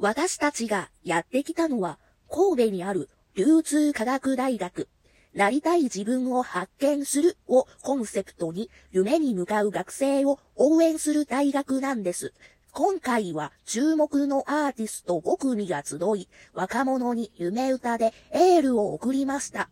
私たちがやってきたのは、神戸にある流通科学大学。なりたい自分を発見するをコンセプトに夢に向かう学生を応援する大学なんです。今回は注目のアーティスト5組が集い、若者に夢歌でエールを送りました。